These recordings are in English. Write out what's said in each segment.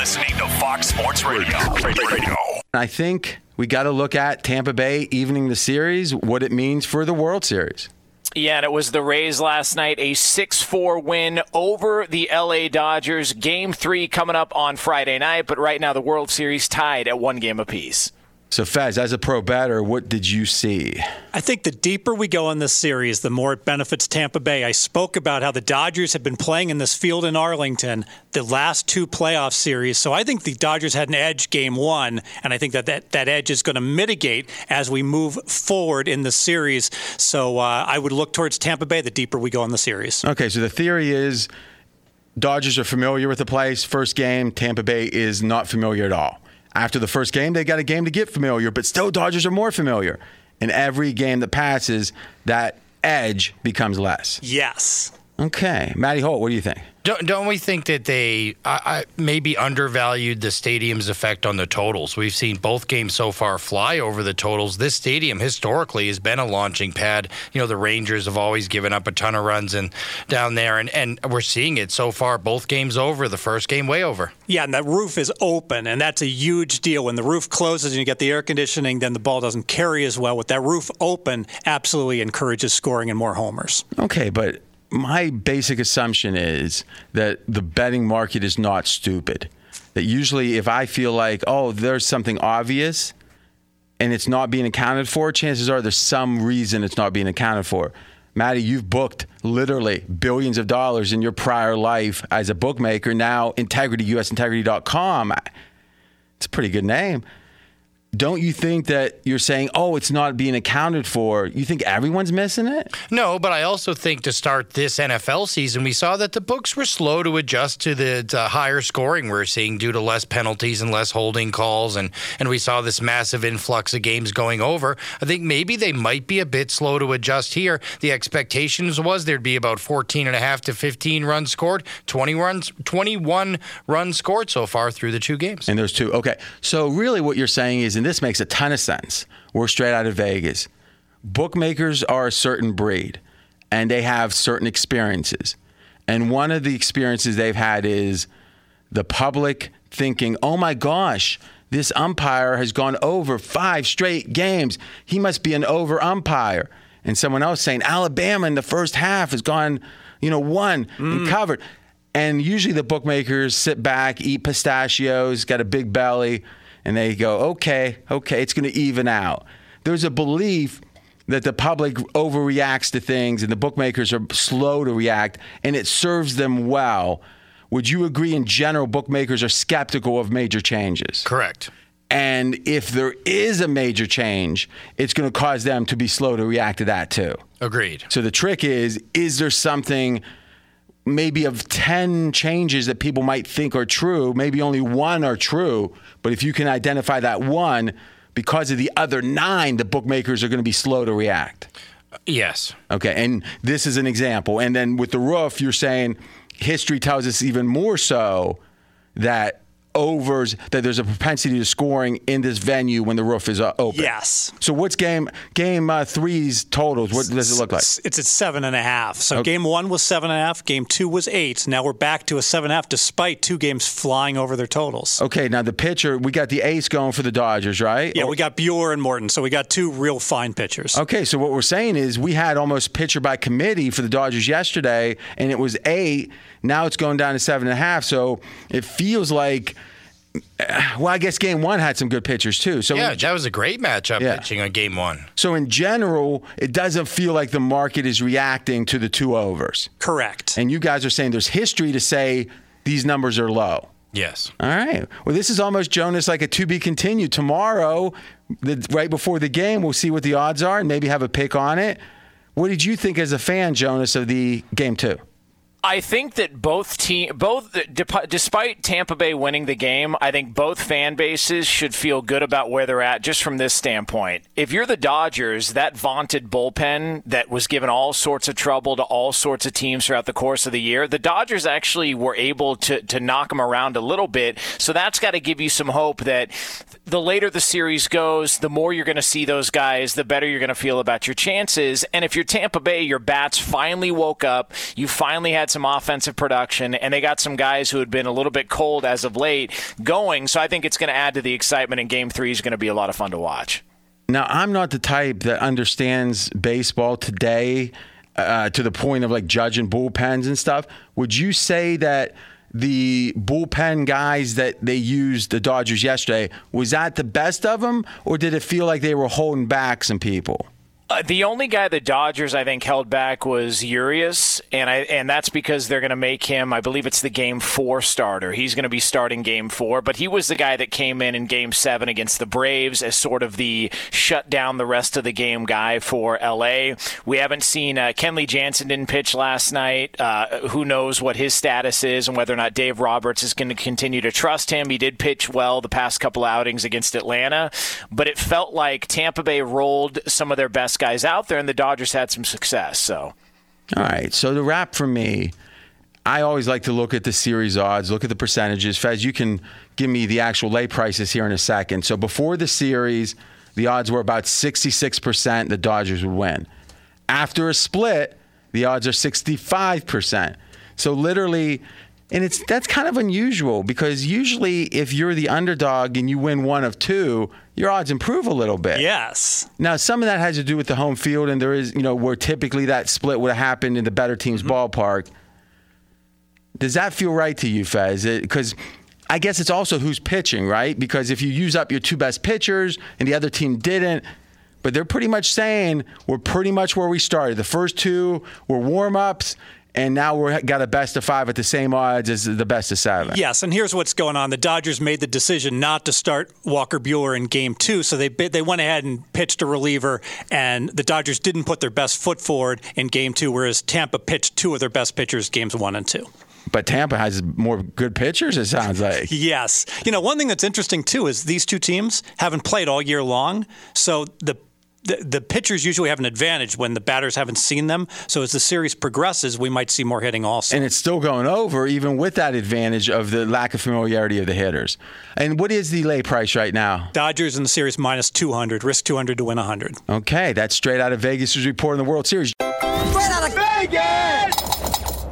listening to Fox Sports Radio. Radio. I think we got to look at Tampa Bay evening the series, what it means for the World Series. Yeah, and it was the Rays last night, a 6 4 win over the LA Dodgers. Game three coming up on Friday night, but right now the World Series tied at one game apiece. So, Fez, as a pro batter, what did you see? I think the deeper we go in this series, the more it benefits Tampa Bay. I spoke about how the Dodgers have been playing in this field in Arlington the last two playoff series. So I think the Dodgers had an edge game one, and I think that that, that edge is going to mitigate as we move forward in the series. So uh, I would look towards Tampa Bay the deeper we go in the series. Okay, so the theory is Dodgers are familiar with the place. First game, Tampa Bay is not familiar at all. After the first game, they got a game to get familiar, but still, Dodgers are more familiar. And every game that passes, that edge becomes less. Yes. Okay. Matty Holt, what do you think? Don't, don't we think that they I, I maybe undervalued the stadium's effect on the totals? We've seen both games so far fly over the totals. This stadium historically has been a launching pad. You know, the Rangers have always given up a ton of runs and down there, and, and we're seeing it so far. Both games over. The first game way over. Yeah, and that roof is open, and that's a huge deal. When the roof closes and you get the air conditioning, then the ball doesn't carry as well. With that roof open, absolutely encourages scoring and more homers. Okay, but my basic assumption is that the betting market is not stupid. That usually, if I feel like, oh, there's something obvious and it's not being accounted for, chances are there's some reason it's not being accounted for. Maddie, you've booked literally billions of dollars in your prior life as a bookmaker. Now, Integrity, usintegrity.com. It's a pretty good name don't you think that you're saying, oh, it's not being accounted for? You think everyone's missing it? No, but I also think to start this NFL season, we saw that the books were slow to adjust to the to higher scoring we're seeing due to less penalties and less holding calls. And, and we saw this massive influx of games going over. I think maybe they might be a bit slow to adjust here. The expectations was there'd be about 14 and a half to 15 runs scored, 20 runs, 21 runs scored so far through the two games. And those two. Okay. So really what you're saying is and this makes a ton of sense. We're straight out of Vegas. Bookmakers are a certain breed and they have certain experiences. And one of the experiences they've had is the public thinking, oh my gosh, this umpire has gone over five straight games. He must be an over umpire. And someone else saying, Alabama in the first half has gone, you know, one mm. and covered. And usually the bookmakers sit back, eat pistachios, got a big belly, and they go, okay, okay, it's going to even out. There's a belief that the public overreacts to things and the bookmakers are slow to react, and it serves them well. Would you agree in general, bookmakers are skeptical of major changes? Correct. And if there is a major change, it's going to cause them to be slow to react to that too. Agreed. So the trick is is there something maybe of 10 changes that people might think are true, maybe only one are true. But if you can identify that one, because of the other nine, the bookmakers are going to be slow to react. Yes. Okay. And this is an example. And then with the roof, you're saying history tells us even more so that overs that there's a propensity to scoring in this venue when the roof is uh, open. Yes. So what's game game uh, three's totals? What does it look like? It's at seven and a half. So okay. game one was seven and a half. Game two was eight. Now we're back to a seven and a half, despite two games flying over their totals. Okay. Now the pitcher, we got the ace going for the Dodgers, right? Yeah, we got Buehler and Morton. So we got two real fine pitchers. Okay. So what we're saying is we had almost pitcher by committee for the Dodgers yesterday, and it was eight. Now it's going down to seven and a half. So it feels like well, I guess game one had some good pitchers too. So yeah, in, that was a great matchup yeah. pitching on game one. So in general, it doesn't feel like the market is reacting to the two overs. Correct. And you guys are saying there's history to say these numbers are low. Yes. All right. Well, this is almost Jonas like a to be continued. Tomorrow, the, right before the game, we'll see what the odds are and maybe have a pick on it. What did you think as a fan, Jonas, of the game two? I think that both team, both despite Tampa Bay winning the game, I think both fan bases should feel good about where they're at. Just from this standpoint, if you're the Dodgers, that vaunted bullpen that was given all sorts of trouble to all sorts of teams throughout the course of the year, the Dodgers actually were able to to knock them around a little bit. So that's got to give you some hope that the later the series goes, the more you're going to see those guys, the better you're going to feel about your chances. And if you're Tampa Bay, your bats finally woke up. You finally had some offensive production, and they got some guys who had been a little bit cold as of late going. So I think it's going to add to the excitement, and Game Three is going to be a lot of fun to watch. Now, I'm not the type that understands baseball today uh, to the point of like judging bullpens and stuff. Would you say that the bullpen guys that they used the Dodgers yesterday was that the best of them, or did it feel like they were holding back some people? Uh, the only guy the Dodgers I think held back was Urias, and I and that's because they're going to make him. I believe it's the Game Four starter. He's going to be starting Game Four, but he was the guy that came in in Game Seven against the Braves as sort of the shut down the rest of the game guy for LA. We haven't seen uh, Kenley Jansen didn't pitch last night. Uh, who knows what his status is and whether or not Dave Roberts is going to continue to trust him. He did pitch well the past couple outings against Atlanta, but it felt like Tampa Bay rolled some of their best guys out there, and the Dodgers had some success. So, all right. So the wrap for me, I always like to look at the series odds, look at the percentages. Fez, you can give me the actual lay prices here in a second. So before the series, the odds were about 66% the Dodgers would win. After a split, the odds are 65%. So literally, and it's that's kind of unusual because usually if you're the underdog and you win one of two, your odds improve a little bit. Yes. Now some of that has to do with the home field, and there is you know where typically that split would have happened in the better team's mm-hmm. ballpark. Does that feel right to you, Fez? Because I guess it's also who's pitching, right? Because if you use up your two best pitchers and the other team didn't, but they're pretty much saying we're pretty much where we started. The first two were warm ups, and now we're got a best of five at the same odds as the best of seven. Yes, and here's what's going on: the Dodgers made the decision not to start Walker Buehler in Game Two, so they they went ahead and pitched a reliever, and the Dodgers didn't put their best foot forward in Game Two, whereas Tampa pitched two of their best pitchers Games One and Two. But Tampa has more good pitchers, it sounds like. yes. You know, one thing that's interesting, too, is these two teams haven't played all year long. So the the, the pitchers usually have an advantage when the batters haven't seen them. So as the series progresses, we might see more hitting also. And it's still going over, even with that advantage of the lack of familiarity of the hitters. And what is the lay price right now? Dodgers in the series minus 200, risk 200 to win 100. Okay, that's straight out of Vegas' report in the World Series. Straight out of Vegas!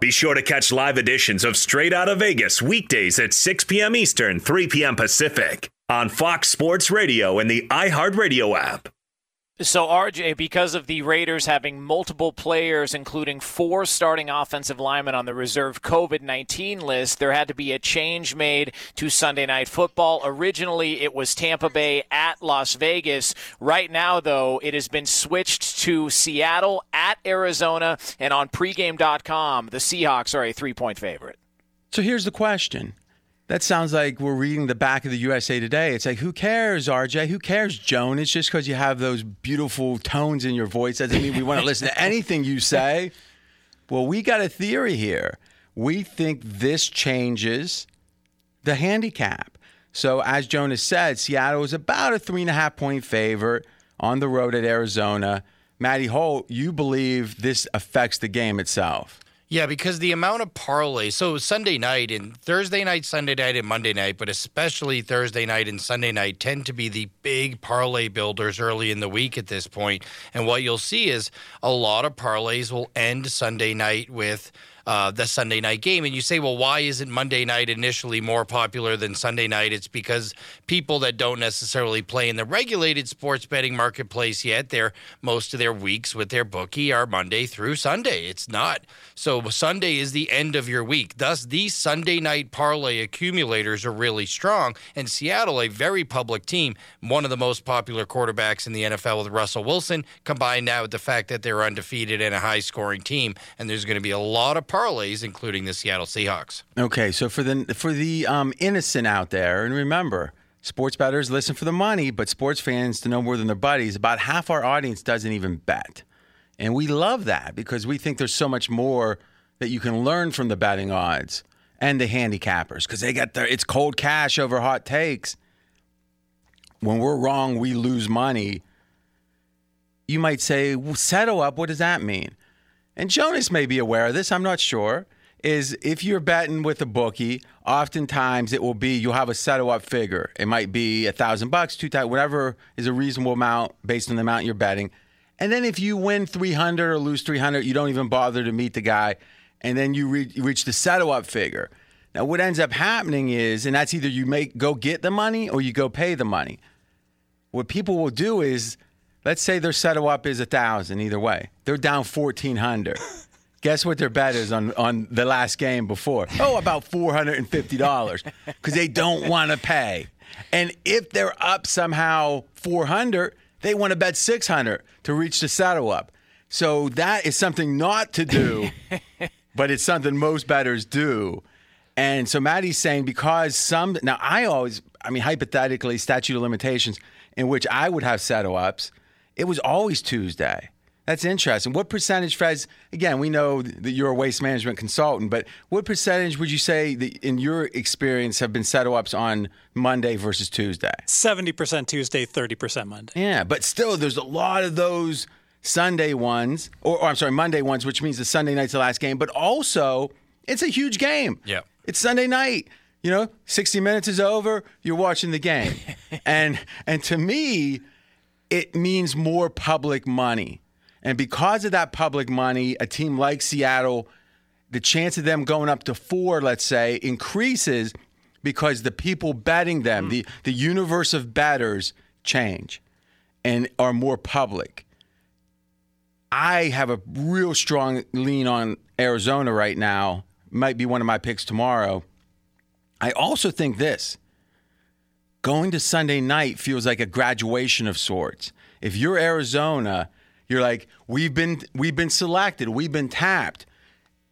Be sure to catch live editions of Straight Out of Vegas weekdays at 6 p.m. Eastern, 3 p.m. Pacific on Fox Sports Radio and the iHeartRadio app. So, RJ, because of the Raiders having multiple players, including four starting offensive linemen on the reserve COVID 19 list, there had to be a change made to Sunday Night Football. Originally, it was Tampa Bay at Las Vegas. Right now, though, it has been switched to Seattle at Arizona. And on pregame.com, the Seahawks are a three point favorite. So, here's the question that sounds like we're reading the back of the USA Today. It's like, who cares, RJ? Who cares, Joan? It's just because you have those beautiful tones in your voice doesn't mean we want to listen to anything you say. Well, we got a theory here. We think this changes the handicap. So, as Jonas said, Seattle is about a three and a half point favorite on the road at Arizona. Maddie Holt, you believe this affects the game itself? Yeah, because the amount of parlay. So Sunday night and Thursday night, Sunday night, and Monday night, but especially Thursday night and Sunday night tend to be the big parlay builders early in the week at this point. And what you'll see is a lot of parlays will end Sunday night with uh, the Sunday night game. And you say, well, why isn't Monday night initially more popular than Sunday night? It's because people that don't necessarily play in the regulated sports betting marketplace yet, their most of their weeks with their bookie are Monday through Sunday. It's not. So Sunday is the end of your week. Thus, these Sunday night parlay accumulators are really strong. And Seattle, a very public team, one of the most popular quarterbacks in the NFL with Russell Wilson, combined now with the fact that they're undefeated and a high scoring team. And there's going to be a lot of parlays, including the Seattle Seahawks. Okay, so for the for the um, innocent out there, and remember, sports bettors listen for the money, but sports fans to know more than their buddies. About half our audience doesn't even bet, and we love that because we think there's so much more that you can learn from the betting odds and the handicappers because they got their it's cold cash over hot takes. When we're wrong, we lose money. You might say, well, settle up. What does that mean? And Jonas may be aware of this, I'm not sure, is if you're betting with a bookie, oftentimes it will be you'll have a settle up figure. It might be a thousand bucks, two thousand, whatever is a reasonable amount based on the amount you're betting. And then if you win 300 or lose 300, you don't even bother to meet the guy. and then you, re- you reach the settle up figure. Now, what ends up happening is, and that's either you make go get the money or you go pay the money. What people will do is, let's say their settle up is a thousand either way. They're down fourteen hundred. Guess what their bet is on, on the last game before? Oh, about four hundred and fifty dollars because they don't want to pay. And if they're up somehow four hundred, they want to bet six hundred to reach the settle up. So that is something not to do, but it's something most bettors do. And so Maddie's saying because some now I always I mean hypothetically statute of limitations in which I would have settle ups, it was always Tuesday. That's interesting. What percentage, Fez? Again, we know that you're a waste management consultant, but what percentage would you say that in your experience have been settle ups on Monday versus Tuesday? 70% Tuesday, 30% Monday. Yeah, but still, there's a lot of those Sunday ones, or, or I'm sorry, Monday ones, which means the Sunday night's the last game, but also it's a huge game. Yeah. It's Sunday night. You know, 60 minutes is over, you're watching the game. and and to me, it means more public money. And because of that public money, a team like Seattle, the chance of them going up to four, let's say, increases because the people betting them, hmm. the, the universe of bettors change and are more public. I have a real strong lean on Arizona right now. Might be one of my picks tomorrow. I also think this going to Sunday night feels like a graduation of sorts. If you're Arizona, you're like, we've been we've been selected, we've been tapped.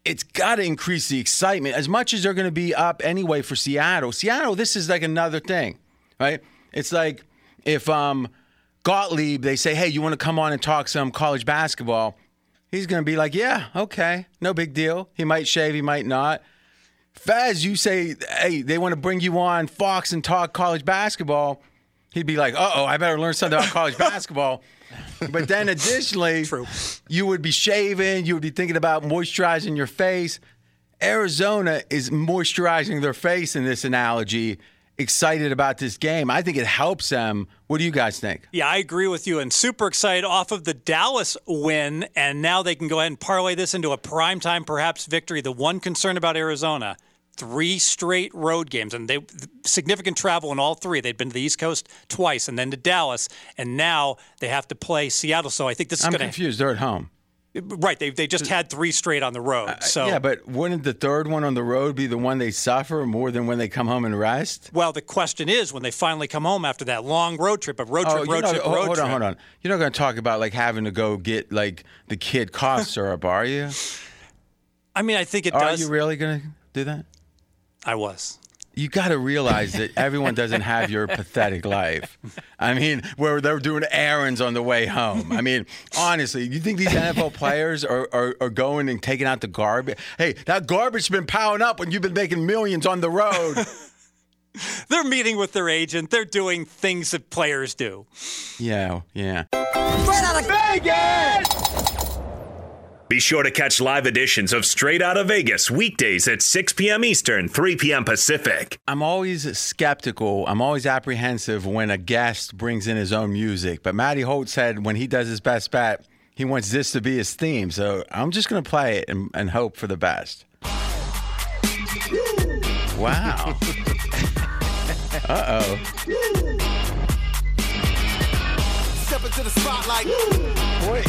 It's got to increase the excitement as much as they're going to be up anyway for Seattle. Seattle, this is like another thing, right? It's like if um, Gottlieb, they say, hey, you want to come on and talk some college basketball? He's going to be like, yeah, okay, no big deal. He might shave, he might not. Fez, you say, hey, they want to bring you on Fox and talk college basketball. He'd be like, uh oh, I better learn something about college basketball. But then additionally, True. you would be shaving, you would be thinking about moisturizing your face. Arizona is moisturizing their face in this analogy, excited about this game. I think it helps them. What do you guys think? Yeah, I agree with you, and super excited off of the Dallas win, and now they can go ahead and parlay this into a primetime, perhaps victory. The one concern about Arizona: three straight road games, and they significant travel in all three. They'd been to the East Coast twice, and then to Dallas, and now they have to play Seattle. So I think this is I'm going to confused. They're at home. Right. They they just had three straight on the road. So yeah, but wouldn't the third one on the road be the one they suffer more than when they come home and rest? Well, the question is when they finally come home after that long road trip, a road oh, trip, Oh, you're road not- trip, hold, road hold trip. on, hold on. You're not going to talk about like having to go get like the kid cough syrup, are you? I mean, I think it does Are does. you really going to do that? I was. You got to realize that everyone doesn't have your pathetic life. I mean, where they're doing errands on the way home. I mean, honestly, you think these NFL players are, are, are going and taking out the garbage? Hey, that garbage has been piling up when you've been making millions on the road. They're meeting with their agent. They're doing things that players do. yeah, yeah. Be sure to catch live editions of Straight Out of Vegas weekdays at 6 p.m. Eastern, 3 p.m. Pacific. I'm always skeptical. I'm always apprehensive when a guest brings in his own music. But Matty Holt said when he does his best bet, he wants this to be his theme. So I'm just going to play it and, and hope for the best. Wow. uh oh. Step into the spotlight. Boy.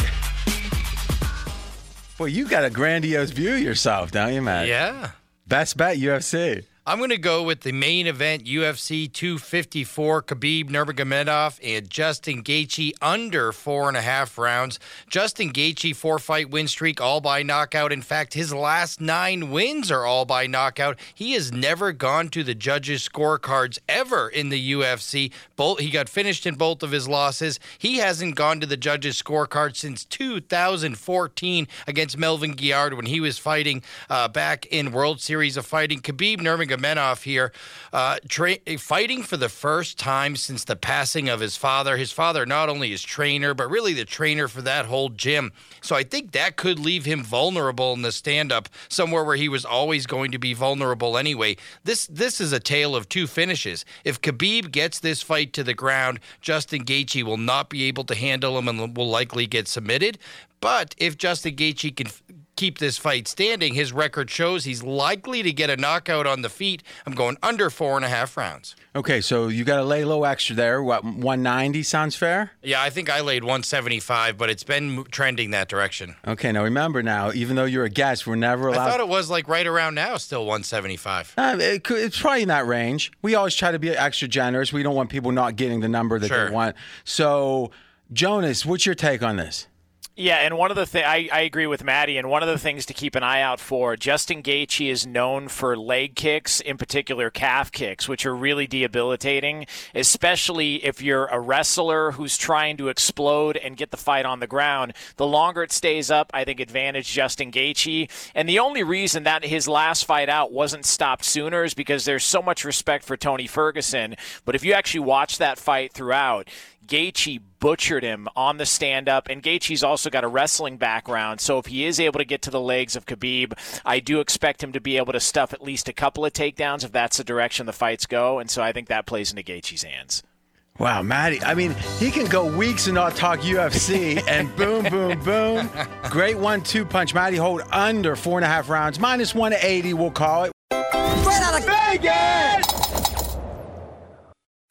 Boy, you got a grandiose view of yourself, don't you, man? Yeah. Best bet UFC. I'm going to go with the main event UFC 254 Khabib Nurmagomedov and Justin Gaethje under four and a half rounds. Justin Gaethje four fight win streak all by knockout. In fact, his last nine wins are all by knockout. He has never gone to the judges' scorecards ever in the UFC. Both he got finished in both of his losses. He hasn't gone to the judges' scorecard since 2014 against Melvin Guillard when he was fighting uh, back in World Series of Fighting. Khabib Nurmagomedov here, uh, tra- fighting for the first time since the passing of his father. His father, not only his trainer, but really the trainer for that whole gym. So I think that could leave him vulnerable in the stand-up, somewhere where he was always going to be vulnerable anyway. This this is a tale of two finishes. If Khabib gets this fight to the ground, Justin Gaethje will not be able to handle him and will likely get submitted. But if Justin Gaethje can keep this fight standing. His record shows he's likely to get a knockout on the feet. I'm going under four and a half rounds. Okay, so you got to lay low extra there. What 190 sounds fair? Yeah, I think I laid 175, but it's been trending that direction. Okay, now remember now, even though you're a guest, we're never allowed. I thought it was like right around now, still 175. Uh, it it's probably in that range. We always try to be extra generous. We don't want people not getting the number that Sure. they want. So, Jonas, what's your take on this? Yeah, and one of the things I, agree with Maddie, and one of the things to keep an eye out for, Justin Gaethje is known for leg kicks, in particular calf kicks, which are really debilitating, especially if you're a wrestler who's trying to explode and get the fight on the ground. The longer it stays up, I think advantage Justin Gaethje. And the only reason that his last fight out wasn't stopped sooner is because there's so much respect for Tony Ferguson. But if you actually watch that fight throughout, Gaethje butchered him on the stand up, and Gaethje's also got a wrestling background. So if he is able to get to the legs of Khabib, I do expect him to be able to stuff at least a couple of takedowns if that's the direction the fights go. And so I think that plays into Gaethje's hands. Wow, Matty. I mean, he can go weeks and not talk UFC, and boom, boom, boom. Great one two punch. Matty Holt under four and a half rounds, minus 180, we'll call it.